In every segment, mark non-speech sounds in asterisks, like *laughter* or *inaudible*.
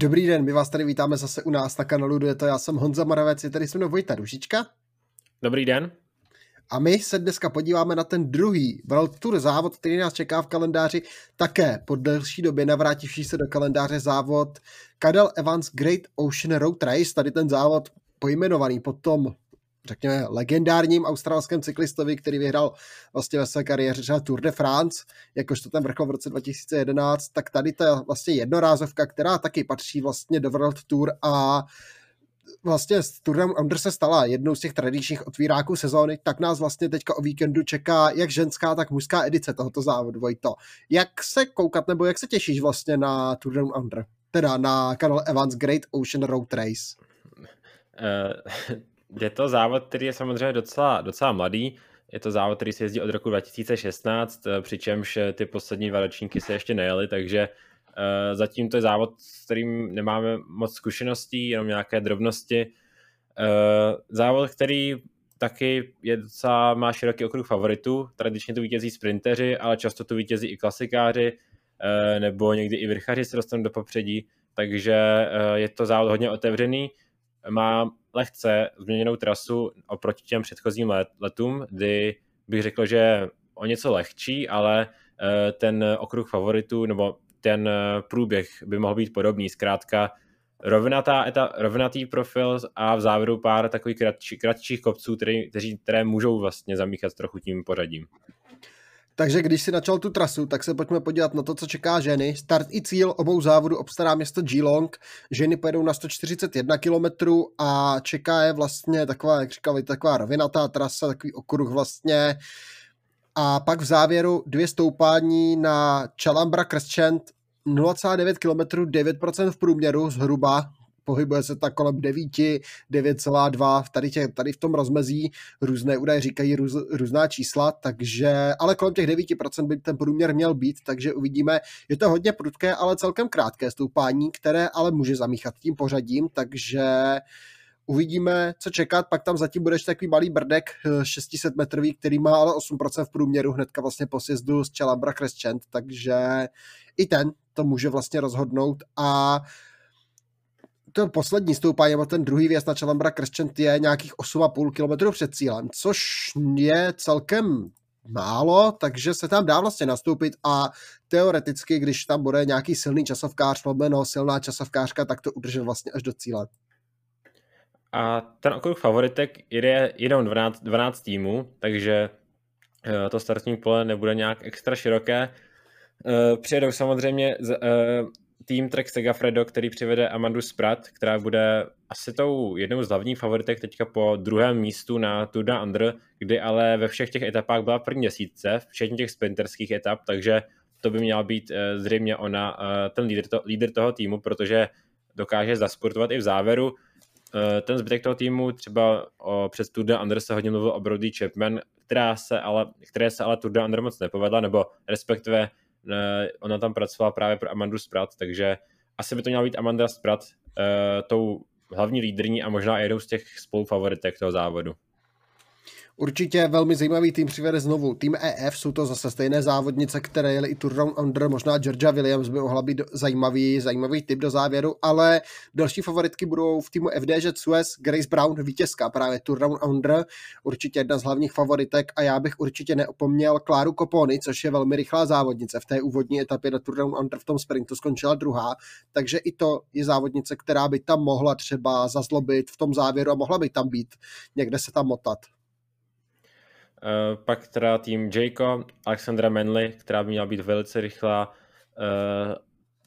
Dobrý den, my vás tady vítáme zase u nás na kanálu Je to já jsem Honza Moravec, je tady se mnou Vojta Ružička. Dobrý den. A my se dneska podíváme na ten druhý World Tour závod, který nás čeká v kalendáři také po delší době navrátivší se do kalendáře závod Cadel Evans Great Ocean Road Race, tady ten závod pojmenovaný potom řekněme, legendárním australském cyklistovi, který vyhrál vlastně ve své kariéře třeba Tour de France, jakožto ten vrchol v roce 2011, tak tady ta vlastně jednorázovka, která taky patří vlastně do World Tour a vlastně s Tourem Under se stala jednou z těch tradičních otvíráků sezóny, tak nás vlastně teďka o víkendu čeká jak ženská, tak mužská edice tohoto závodu, Vojto. Jak se koukat, nebo jak se těšíš vlastně na Tour Down Under? Teda na kanál Evans Great Ocean Road Race. Uh, je to závod, který je samozřejmě docela, docela mladý. Je to závod, který se jezdí od roku 2016, eh, přičemž eh, ty poslední dva ročníky se ještě nejeli, takže uh, zatím to je závod, s kterým nemáme moc zkušeností, jenom nějaké drobnosti. Závod, který taky je docela, má široký okruh favoritů. Tradičně tu vítězí sprinteři, ale často tu vítězí i klasikáři, nebo někdy i vrchaři se dostanou do popředí, takže je to závod hodně otevřený. Má lehce změněnou trasu oproti těm předchozím let, letům, kdy bych řekl, že o něco lehčí, ale eh, ten okruh favoritů nebo ten eh, průběh by mohl být podobný. Zkrátka rovnatá, eta, rovnatý profil a v závěru pár takových kratší, kratších kopců, který, které můžou vlastně zamíchat trochu tím pořadím. Takže když si načal tu trasu, tak se pojďme podívat na to, co čeká ženy. Start i cíl obou závodů obstará město Geelong. Ženy pojedou na 141 km a čeká je vlastně taková, jak říkali, taková rovinatá trasa, takový okruh vlastně. A pak v závěru dvě stoupání na Chalambra Crescent 0,9 km, 9% v průměru zhruba, pohybuje se tak kolem 9, 9,2, tady, tě, tady v tom rozmezí. Různé údaje říkají růz, různá čísla, takže, ale kolem těch 9% by ten průměr měl být, takže uvidíme, je to hodně prudké, ale celkem krátké stoupání, které ale může zamíchat tím pořadím, takže uvidíme, co čekat, pak tam zatím budeš takový malý brdek 600 metrový, který má ale 8% v průměru hnedka vlastně po sjezdu z Chalambra Crescent, takže i ten to může vlastně rozhodnout. A to poslední stoupání, nebo ten druhý věc na Chalambra Crescent je nějakých 8,5 km před cílem, což je celkem málo, takže se tam dá vlastně nastoupit a teoreticky, když tam bude nějaký silný časovkář, lomeno silná časovkářka, tak to udržet vlastně až do cíle. A ten okruh favoritek jde jenom 12, 12 týmů, takže eh, to startní pole nebude nějak extra široké. Eh, přijedou samozřejmě eh, tým Trek Segafredo, který přivede Amandu Sprat, která bude asi tou jednou z hlavních favoritek teďka po druhém místu na Tour de Under, kdy ale ve všech těch etapách byla první měsíce, včetně těch sprinterských etap, takže to by měla být eh, zřejmě ona, eh, ten lídr, to, lídr toho týmu, protože dokáže zasportovat i v závěru. Eh, ten zbytek toho týmu, třeba o, přes Tour de Under se hodně mluvil o Brody Chapman, která se ale, které se ale Tour de Under moc nepovedla, nebo respektive ona tam pracovala právě pro Amandu Sprat, takže asi by to měla být Amanda Sprat uh, tou hlavní lídrní a možná jednou z těch spolufavoritek toho závodu. Určitě velmi zajímavý tým přivede znovu. Tým EF jsou to zase stejné závodnice, které jeli i Tour Down Under, možná Georgia Williams by mohla být zajímavý, zajímavý typ do závěru, ale další favoritky budou v týmu FDŽ Suez, Grace Brown, vítězka právě Tour Down Under, určitě jedna z hlavních favoritek a já bych určitě neopomněl Kláru Kopony, což je velmi rychlá závodnice. V té úvodní etapě na Tour Down Under v tom sprintu skončila druhá, takže i to je závodnice, která by tam mohla třeba zazlobit v tom závěru a mohla by tam být, někde se tam motat. Uh, pak teda tým Jayco, Alexandra Manley, která by měla být velice rychlá,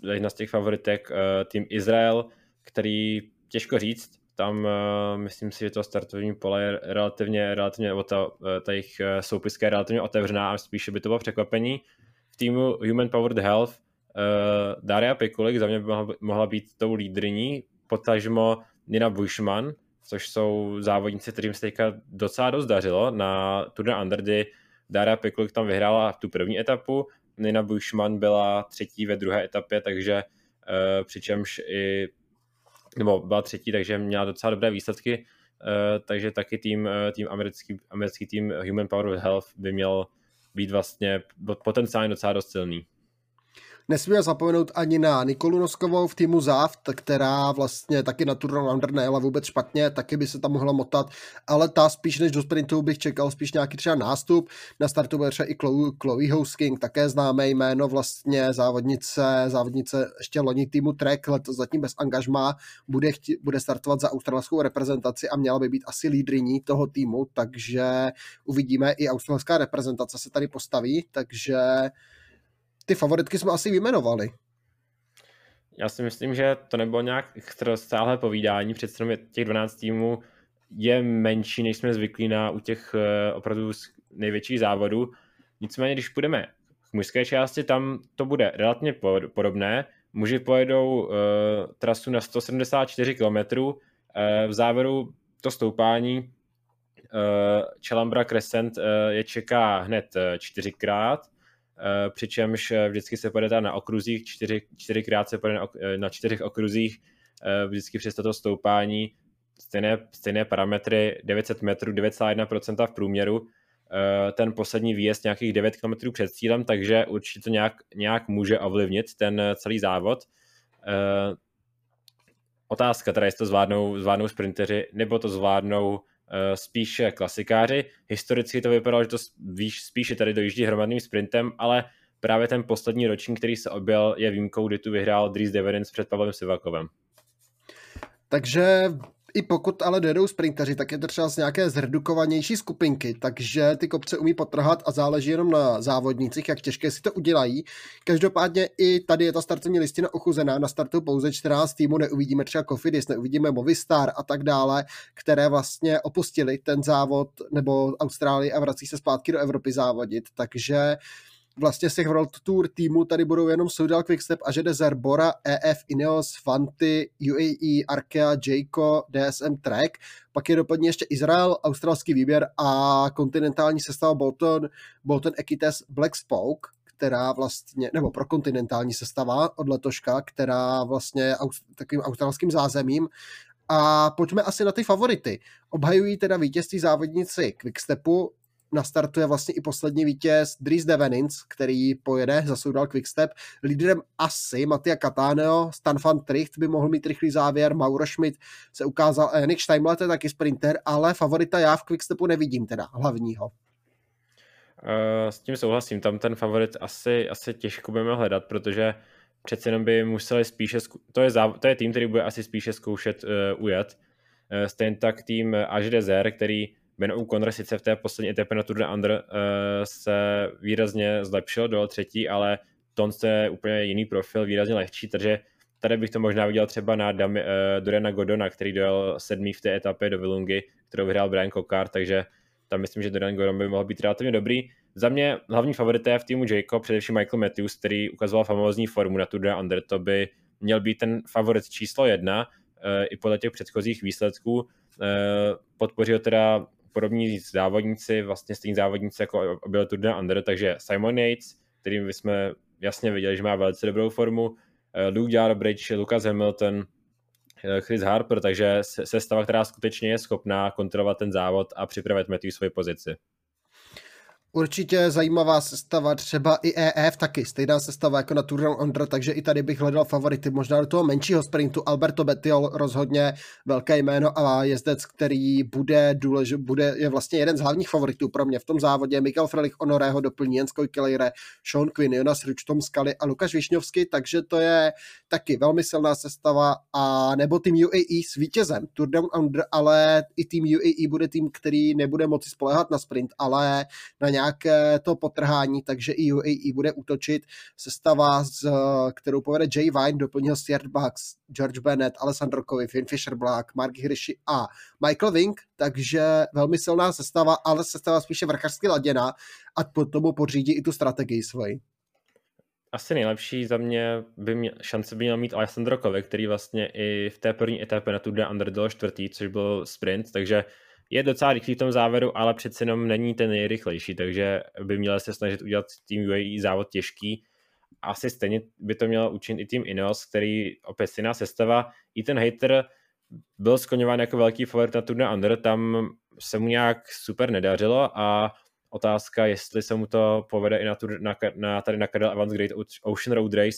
uh, jedna z těch favoritek, uh, tým Izrael, který těžko říct, tam myslím si, že to startovní pole je relativně, relativně nebo ta, ta jejich soupiska je relativně otevřená a spíše by to bylo překvapení. V týmu Human Powered Health Daria Pikulik za mě by mohla, mohla být tou lídrní, potažmo Nina Bushman, což jsou závodníci, kterým se teďka docela dost dařilo. Na Tour de Underdy Dara Piklik tam vyhrála tu první etapu, Nina Bushman byla třetí ve druhé etapě, takže uh, přičemž i nebo byla třetí, takže měla docela dobré výsledky, uh, takže taky tým, uh, tým americký, americký tým Human Power Health by měl být vlastně potenciálně docela dost silný. Nesmíme zapomenout ani na Nikolu Noskovou v týmu Zaft, která vlastně taky na Tour Under nejela vůbec špatně, taky by se tam mohla motat, ale ta spíš než do sprintu bych čekal spíš nějaký třeba nástup. Na startu bude třeba i Chloe, Chloe Hosking, také známé jméno vlastně závodnice, závodnice ještě loni týmu Trek, letos zatím bez angažma, bude, bude startovat za australskou reprezentaci a měla by být asi lídriní toho týmu, takže uvidíme, i australská reprezentace se tady postaví, takže ty favoritky jsme asi vyjmenovali. Já si myslím, že to nebylo nějak stále povídání, přece těch 12 týmů je menší, než jsme zvyklí na u těch uh, opravdu největších závodů. Nicméně, když půjdeme k mužské části, tam to bude relativně podobné. Muži pojedou uh, trasu na 174 km. Uh, v závěru to stoupání uh, Chalambra Crescent uh, je čeká hned čtyřikrát Eh, přičemž eh, vždycky se pojede na okruzích, čtyři, čtyřikrát se pojede na, eh, čtyřech okruzích, vždycky přes toto stoupání, stejné, stejné parametry, 900 metrů, 9,1% v průměru, ten poslední výjezd nějakých 9 km před cílem, takže určitě to nějak, nějak může ovlivnit ten celý závod. Otázka teda, jestli to zvládnou, zvládnou sprinteři, nebo to zvládnou Eh, spíše klasikáři. Historicky to vypadalo, že to spíše tady dojíždí hromadným sprintem, ale právě ten poslední ročník, který se objel, je výjimkou, kdy tu vyhrál Dries Deverens před Pavlem Sivakovem. Takže i pokud ale dojedou sprinteři, tak je to třeba z nějaké zredukovanější skupinky, takže ty kopce umí potrhat a záleží jenom na závodnících, jak těžké si to udělají. Každopádně i tady je ta startovní listina ochuzená, na startu pouze 14 týmů, neuvidíme třeba Kofidis, neuvidíme Movistar a tak dále, které vlastně opustili ten závod nebo Austrálii a vrací se zpátky do Evropy závodit, takže vlastně z těch World Tour týmů tady budou jenom Soudal Quickstep, Ažede Zerbora, EF, Ineos, Fanty, UAE, Arkea, Jayco, DSM Trek, pak je doplní ještě Izrael, australský výběr a kontinentální sestava Bolton, Bolton Equites Black Spoke, která vlastně, nebo pro kontinentální sestava od letoška, která vlastně takovým australským zázemím a pojďme asi na ty favority. Obhajují teda vítězství závodníci Quickstepu, nastartuje vlastně i poslední vítěz Dries Devenins, který pojede za Soudal Quickstep. Lídrem asi Matia Catáneo, Stan van Tricht by mohl mít rychlý závěr, Mauro Schmidt se ukázal, a Janik Steinblatt je taky sprinter, ale favorita já v Quickstepu nevidím teda, hlavního. Uh, s tím souhlasím, tam ten favorit asi, asi těžko budeme hledat, protože přece jenom by museli spíše, zku... to, je záv... to je tým, který bude asi spíše zkoušet uh, ujet. Stejně tak tým Až Desert, který Ben O'Connor sice v té poslední etapě na Tour de Under uh, se výrazně zlepšil, do třetí, ale Ton je úplně jiný profil, výrazně lehčí, takže tady bych to možná viděl třeba na Dami, uh, Godona, který dojel sedmý v té etapě do Vilungy, kterou vyhrál Brian Cockart, takže tam myslím, že Dorian Godon by mohl být relativně dobrý. Za mě hlavní favorité v týmu Jacob, především Michael Matthews, který ukazoval famózní formu na Tour de Under, to by měl být ten favorit číslo jedna, uh, i podle těch předchozích výsledků. Uh, podpořil teda podobní závodníci, vlastně stejní závodníci jako byl Tour de Under, takže Simon Yates, kterým jsme jasně viděli, že má velice dobrou formu, eh, Luke Jarbridge, Lucas Hamilton, eh, Chris Harper, takže sestava, která skutečně je schopná kontrolovat ten závod a připravit Matthew svoji pozici. Určitě zajímavá sestava, třeba i EF taky, stejná sestava jako na Tour Under, takže i tady bych hledal favority. Možná do toho menšího sprintu Alberto Bettiol rozhodně velké jméno a jezdec, který bude, důlež, bude je vlastně jeden z hlavních favoritů pro mě v tom závodě. Mikael Frelich Honorého doplní Jens Kojkelejre, Sean Quinn, Jonas Ručtom Skaly a Lukáš Višňovský, takže to je taky velmi silná sestava a nebo tým UAE s vítězem Tour Down Under, ale i tým UAE bude tým, který nebude moci spolehat na sprint, ale na nějak nějaké to potrhání, takže i UAE bude útočit. Sestava, z, kterou povede Jay Vine, doplnil Stuart Bucks, George Bennett, Alessandro Covi, Finn Fisher Black, Mark Hirschi a Michael Wink, takže velmi silná sestava, ale sestava spíše vrchařsky laděná a po tomu pořídí i tu strategii svoji. Asi nejlepší za mě by mě, šance by měl mít Alessandro Kovi, který vlastně i v té první etapě na de Under čtvrtý, což byl sprint, takže je docela rychlý v tom závěru, ale přece jenom není ten nejrychlejší, takže by měl se snažit udělat tým UAE závod těžký. Asi stejně by to měl učinit i tým Ineos, který opět stejná sestava. I ten hater byl skloňován jako velký favorit na Tour de Under, tam se mu nějak super nedařilo a otázka, jestli se mu to povede i na, tu, na, na tady na Cadel Evans Great Ocean Road Race.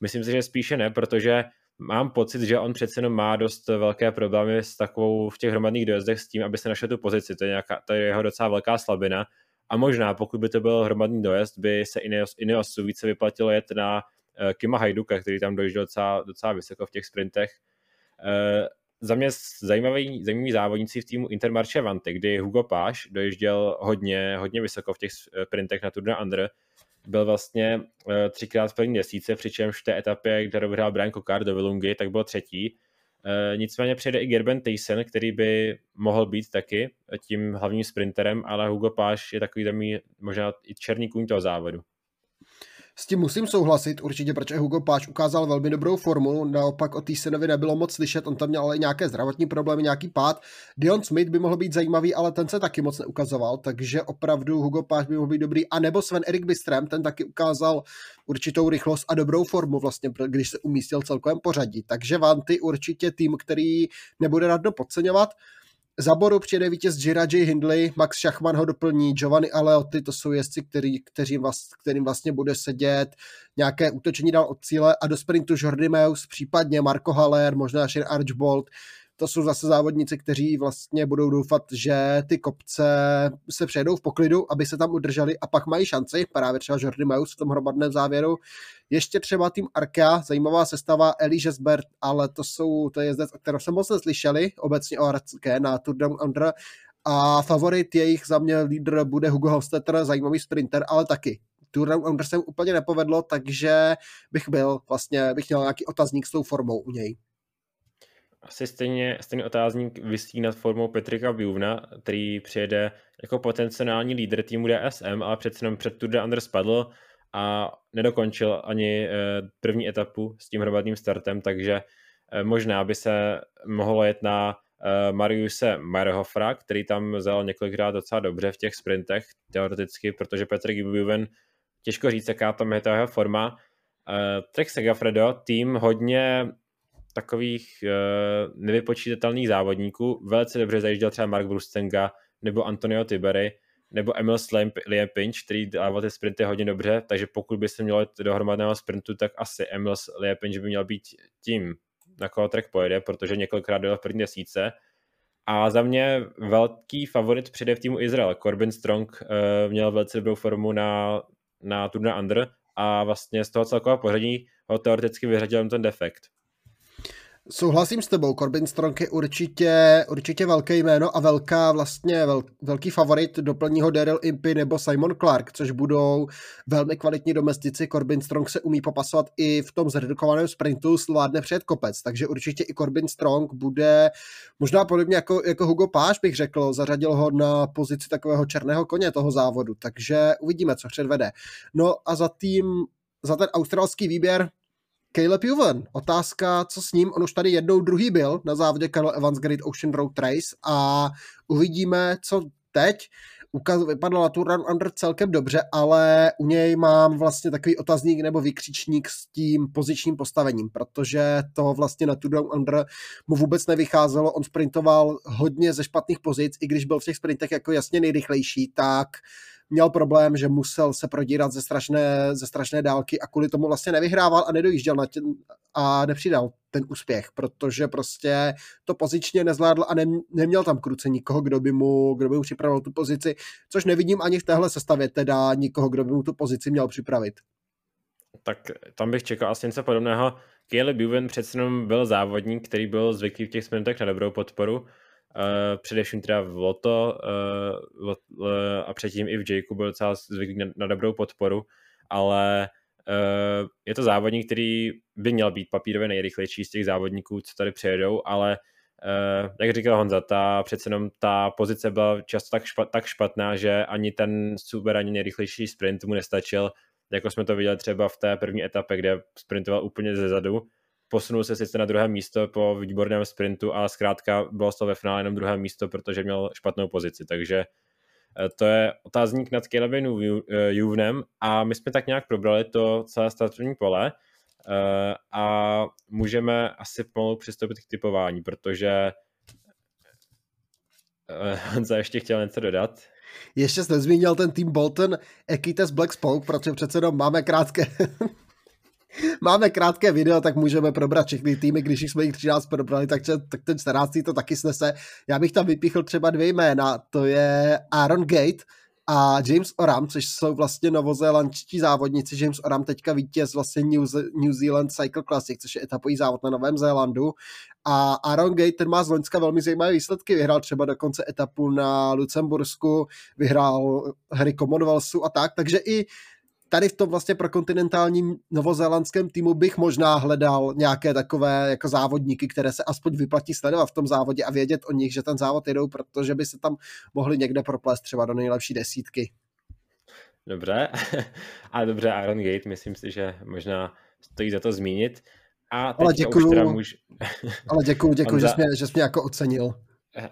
Myslím si, že spíše ne, protože mám pocit, že on přece jenom má dost velké problémy s takovou v těch hromadných dojezdech s tím, aby se našel tu pozici. To je, nějaká, to je jeho docela velká slabina. A možná, pokud by to byl hromadný dojezd, by se Ineos, Ineosu více vyplatilo jet na uh, Kima Hajduka, který tam dojížděl docela, docela vysoko v těch sprintech. Uh, za mě zajímavý, zajímavý závodníci v týmu Intermarché Vanty, kdy Hugo Páš dojížděl hodně, hodně vysoko v těch sprintech na Tour de Under, byl vlastně uh, třikrát v první měsíce, přičemž v té etapě, kterou vyhrál Brian Cockart do Vilungy, tak byl třetí. Uh, nicméně přijde i Gerben Tyson, který by mohl být taky tím hlavním sprinterem, ale Hugo Páš je takový možná i černý kůň toho závodu. S tím musím souhlasit určitě, protože Hugo Páč ukázal velmi dobrou formu, naopak o Týsenovi nebylo moc slyšet, on tam měl ale nějaké zdravotní problémy, nějaký pád. Dion Smith by mohl být zajímavý, ale ten se taky moc neukazoval, takže opravdu Hugo Páč by mohl být dobrý. A nebo Sven Erik Bystrem, ten taky ukázal určitou rychlost a dobrou formu vlastně, když se umístil celkovém pořadí. Takže Vanty určitě tým, který nebude radno podceňovat. Za bodu přijede vítěz Jira J. Hindley, Max Schachman ho doplní, Giovanni Aleotti, to jsou jezdci, který, kteří vlast, kterým vlastně bude sedět nějaké útočení dál od cíle a do sprintu Jordi Meus, případně Marco Haller, možná Shane Archbold, to jsou zase závodníci, kteří vlastně budou doufat, že ty kopce se přejdou v poklidu, aby se tam udrželi a pak mají šanci, právě třeba Jordi Meus v tom hromadném závěru. Ještě třeba tým Arkea, zajímavá sestava Eli Žesbert, ale to jsou, to je jezdec, o kterém jsem moc neslyšeli, obecně o Arkea na Tour Down Under, a favorit jejich za mě lídr bude Hugo Hofstetter, zajímavý sprinter, ale taky. Tour Down Under se úplně nepovedlo, takže bych byl vlastně, bych měl nějaký otazník s tou formou u něj asi stejně, stejný otázník vysí nad formou Petrika Bjuvna, který přijede jako potenciální lídr týmu DSM, ale přece jenom před Tour de Under spadl a nedokončil ani eh, první etapu s tím hromadným startem, takže eh, možná by se mohlo jet na eh, Mariuse Meyerhofra, který tam vzal několikrát docela dobře v těch sprintech, teoreticky, protože Petr Bjuven, těžko říct, jaká tam je ta jeho forma. Trek Segafredo, tým hodně takových uh, nevypočítatelných závodníků. Velice dobře zajížděl třeba Mark Brustenga nebo Antonio Tiberi nebo Emil Liam Pinch, který dával ty sprinty hodně dobře, takže pokud by se mělo jít do hromadného sprintu, tak asi Emil Liam Pinch by měl být tím, na koho track pojede, protože několikrát byl v první měsíce. A za mě velký favorit přijde v týmu Izrael. Corbin Strong uh, měl velice dobrou formu na, na Tour Under a vlastně z toho celkového pořadí ho teoreticky vyřadil ten defekt. Souhlasím s tebou, Corbin Strong je určitě, určitě velké jméno a velká vlastně vel, velký favorit doplní ho Daryl Impy nebo Simon Clark, což budou velmi kvalitní domestici. Corbin Strong se umí popasovat i v tom zredukovaném sprintu, zvládne před kopec, takže určitě i Corbin Strong bude možná podobně jako, jako Hugo Páš bych řekl, zařadil ho na pozici takového černého koně toho závodu, takže uvidíme, co předvede. No a za tým, za ten australský výběr Caleb Juven, otázka, co s ním, on už tady jednou druhý byl na závodě Carl Evans Great Ocean Road Race a uvidíme, co teď. Ukaz, vypadlo na Tour Run Under celkem dobře, ale u něj mám vlastně takový otazník nebo vykřičník s tím pozičním postavením, protože to vlastně na Tour Under mu vůbec nevycházelo, on sprintoval hodně ze špatných pozic, i když byl v těch sprintech jako jasně nejrychlejší, tak měl problém, že musel se prodírat ze strašné, ze strašné dálky a kvůli tomu vlastně nevyhrával a nedojížděl na tě, a nepřidal ten úspěch, protože prostě to pozičně nezvládl a ne, neměl tam kruce nikoho, kdo by mu, kdo by mu připravil tu pozici, což nevidím ani v téhle sestavě, teda nikoho, kdo by mu tu pozici měl připravit. Tak tam bych čekal asi něco podobného. Caleb Buven přece jenom byl závodník, který byl zvyklý v těch sprintech na dobrou podporu, Uh, především teda v Loto uh, uh, a předtím i v Jakeu byl docela zvyklý na, na dobrou podporu, ale uh, je to závodník, který by měl být papírově nejrychlejší z těch závodníků, co tady přijedou, ale uh, jak říkal Honza, ta, přece jenom ta pozice byla často tak, špat, tak špatná, že ani ten super, ani nejrychlejší sprint mu nestačil, jako jsme to viděli třeba v té první etape, kde sprintoval úplně ze zadu, posunul se sice na druhé místo po výborném sprintu, ale zkrátka bylo to ve finále jenom druhé místo, protože měl špatnou pozici, takže eh, to je otázník nad Calebem eh, Juvnem a my jsme tak nějak probrali to celé startovní pole eh, a můžeme asi pomalu přistoupit k typování, protože *laughs* Honza ještě chtěl něco dodat. Ještě jsi nezmínil ten tým Bolton Equites Black Spoke, protože přece jenom máme krátké *laughs* máme krátké video, tak můžeme probrat všechny týmy, když jsme jich 13 probrali, takže tak ten 14. to taky snese. Já bych tam vypíchl třeba dvě jména, to je Aaron Gate, a James Oram, což jsou vlastně novozélandští závodníci. James Oram teďka vítěz vlastně New, Ze- New Zealand Cycle Classic, což je etapový závod na Novém Zélandu. A Aaron Gate, ten má z Loňska velmi zajímavé výsledky. Vyhrál třeba dokonce etapu na Lucembursku, vyhrál hry Commonwealthu a tak, takže i tady v tom vlastně pro kontinentálním novozélandském týmu bych možná hledal nějaké takové jako závodníky, které se aspoň vyplatí sledovat v tom závodě a vědět o nich, že ten závod jedou, protože by se tam mohli někde proplést třeba do nejlepší desítky. Dobře, *laughs* a dobře, Aaron Gate, myslím si, že možná stojí za to zmínit. A ale děkuju, teda můž... ale děkuju, děkuju, *laughs* Honza... že, jsi mě, že jsi mě jako ocenil.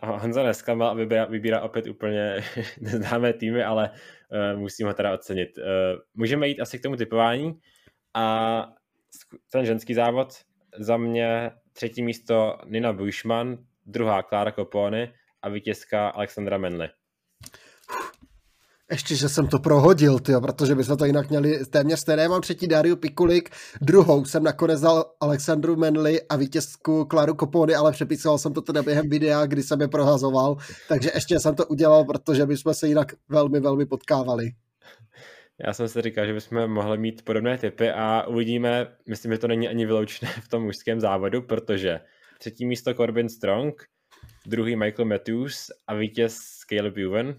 Honza nesklamal a vybírá, vybírá opět úplně *laughs* neznámé týmy, ale uh, musím ho teda ocenit. Uh, můžeme jít asi k tomu typování a ten ženský závod za mě třetí místo Nina Bushman, druhá Klára Kopony a vítězka Alexandra Menly. Ještě, že jsem to prohodil, tyjo, protože bychom to jinak měli téměř stejné. Mám třetí Dariu Pikulik, druhou jsem nakonec dal Alexandru Menli a vítězku Klaru Kopony, ale přepisoval jsem to teda během videa, kdy jsem je prohazoval, takže ještě jsem to udělal, protože bychom se jinak velmi, velmi potkávali. Já jsem si říkal, že bychom mohli mít podobné typy a uvidíme, myslím, že to není ani vyloučené v tom mužském závodu, protože třetí místo Corbin Strong, druhý Michael Matthews a vítěz Caleb Ewan.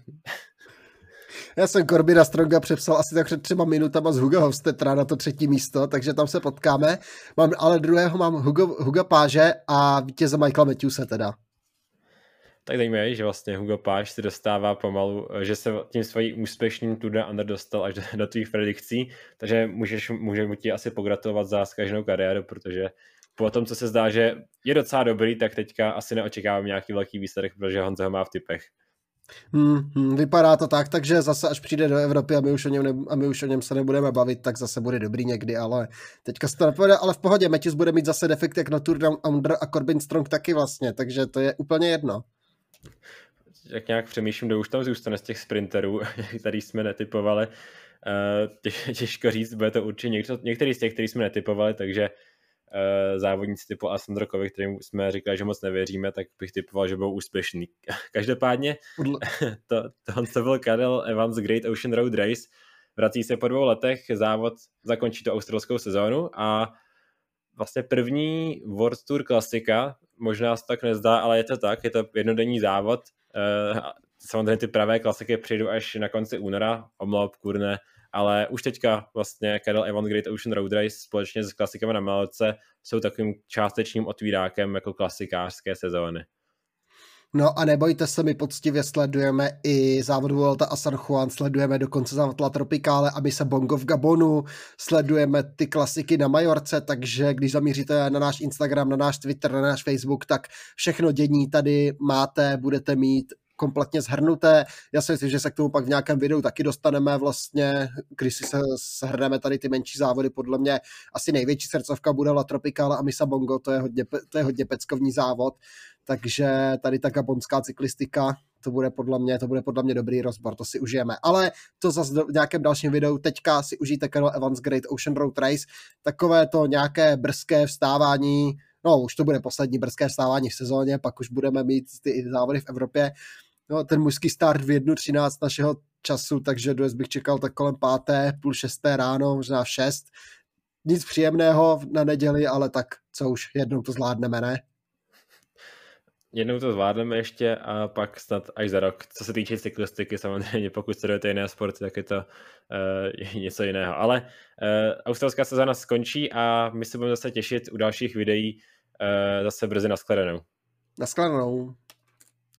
Já jsem Corbina Stronga přepsal asi tak před třema minutama z Hugo Hofstetra na to třetí místo, takže tam se potkáme. Mám, ale druhého mám Hugo, Hugo Páže a vítěze Michaela Matthewse teda. Tak zajímavé, že vlastně Hugo Páž si dostává pomalu, že se tím svým úspěšným Tour de Under dostal až do, do tvých predikcí, takže můžeš, můžeme ti asi pogratulovat za skaženou kariéru, protože po tom, co se zdá, že je docela dobrý, tak teďka asi neočekávám nějaký velký výsledek, protože Honza ho má v typech. Hmm, hmm, vypadá to tak, takže zase až přijde do Evropy a my už o něm, ne, a my už o něm se nebudeme bavit, tak zase bude dobrý někdy, ale teďka se to nepovede, ale v pohodě, Matthews bude mít zase defekt jak na Tour Down Under a Corbin Strong taky vlastně, takže to je úplně jedno. Jak nějak přemýšlím, kdo už tam zůstane z těch sprinterů, *laughs* který jsme netypovali, uh, těžko říct, bude to určitě některý z těch, který jsme netypovali, takže uh, závodníci typu Asandrokovi, kterým jsme říkali, že moc nevěříme, tak bych typoval, že budou úspěšný. *laughs* Každopádně *laughs* to, to, to byl Karel Evans Great Ocean Road Race. Vrací se po dvou letech, závod zakončí tu australskou sezónu a vlastně první World Tour klasika, možná se tak nezdá, ale je to tak, je to jednodenní závod. Uh, samozřejmě ty pravé klasiky přijdou až na konci února, omlouvám kurne, ale už teďka vlastně Cadel Evan Great Ocean Road Race společně s klasikami na Malce jsou takovým částečným otvírákem jako klasikářské sezóny. No a nebojte se, my poctivě sledujeme i závod Vuelta a San Juan, sledujeme dokonce závod La Tropicale a my se Bongo v Gabonu, sledujeme ty klasiky na Majorce, takže když zamíříte na náš Instagram, na náš Twitter, na náš Facebook, tak všechno dění tady máte, budete mít kompletně zhrnuté. Já si myslím, že se k tomu pak v nějakém videu taky dostaneme vlastně, když si se shrneme tady ty menší závody, podle mě asi největší srdcovka bude La Tropical a Misa Bongo, to je hodně, to je hodně peckovní závod, takže tady ta gabonská cyklistika, to bude podle mě, to bude podle mě dobrý rozbor, to si užijeme. Ale to zase v nějakém dalším videu, teďka si užijte Carol Evans Great Ocean Road Race, takové to nějaké brzké vstávání, no už to bude poslední brzké vstávání v sezóně, pak už budeme mít ty závody v Evropě, no, ten mužský start v 1.13 našeho času, takže dnes bych čekal tak kolem páté, půl šesté ráno, možná v šest. Nic příjemného na neděli, ale tak co už, jednou to zvládneme, ne? Jednou to zvládneme ještě a pak snad až za rok. Co se týče cyklistiky, samozřejmě pokud sledujete jiné sporty, tak je to uh, *laughs* něco jiného. Ale uh, australská sezóna skončí a my se budeme zase těšit u dalších videí uh, zase brzy na shledanou. Na shledanou.